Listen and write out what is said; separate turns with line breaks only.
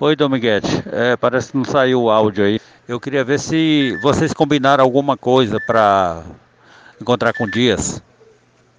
Oi, Dominguete. É, parece que não saiu o áudio aí. Eu queria ver se vocês combinaram alguma coisa para encontrar com o Dias.